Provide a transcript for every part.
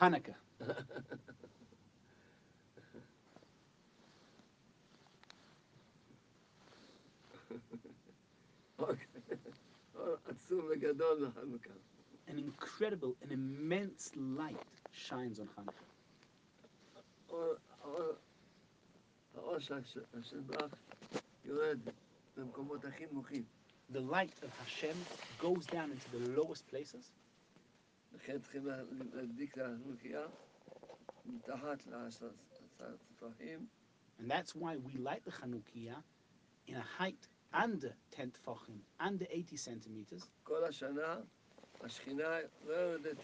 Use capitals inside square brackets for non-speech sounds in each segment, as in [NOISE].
Hanukkah. An incredible, an immense light shines on Hanukkah. The light of Hashem goes down into the lowest places. לכן צריכים לה- להדליק את החנוכיה מתחת לעשרת טפחים, and that's why we light the Chanukiah in a height under 10 tfachim, under 80 centimeters, כל השנה השכינה לא יורדת,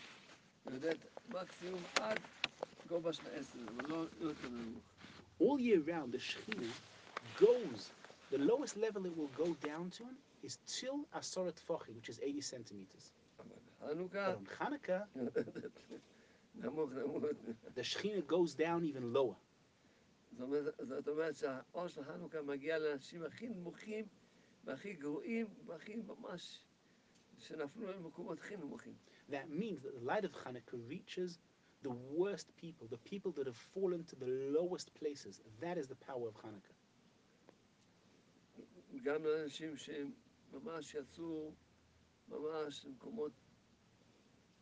יורדת מקסימום עד גובה של עשר, אבל לא לא יותר נמוך. all year round, the Shekhinah goes, the lowest level it will go down to is till Asorat Tfachim, which is 80 centimeters. חנוכה But on Hanukkah, יורדת נמוך נמוך. the Shekhinah goes down even lower. זאת אומרת, זאת אומרת שהאור של חנוכה מגיע לאנשים הכי נמוכים והכי גרועים והכי ממש, שנפלו למקומות הכי נמוכים. That means that the light of Hanukkah reaches the worst people, the people that have fallen to the lowest places. That is the power of Hanukkah. גם לאנשים שהם ממש יצאו ממש למקומות,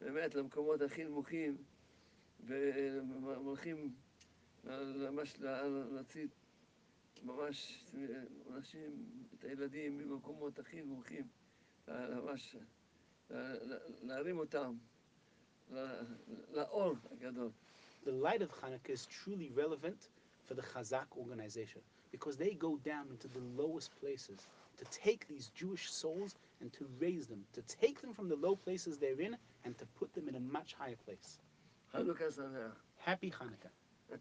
באמת למקומות הכי נמוכים והם הולכים ממש להוציא ממש אנשים, את הילדים ממקומות הכי נמוכים, ממש להרים אותם לאור הגדול. the light of Hanukkah is truly relevant for the Chazak organization because they go down into the lowest places to take these Jewish souls and to raise them, to take them from the low places they're in and to put them in a much higher place. Hanukkah Happy Hanukkah. [LAUGHS]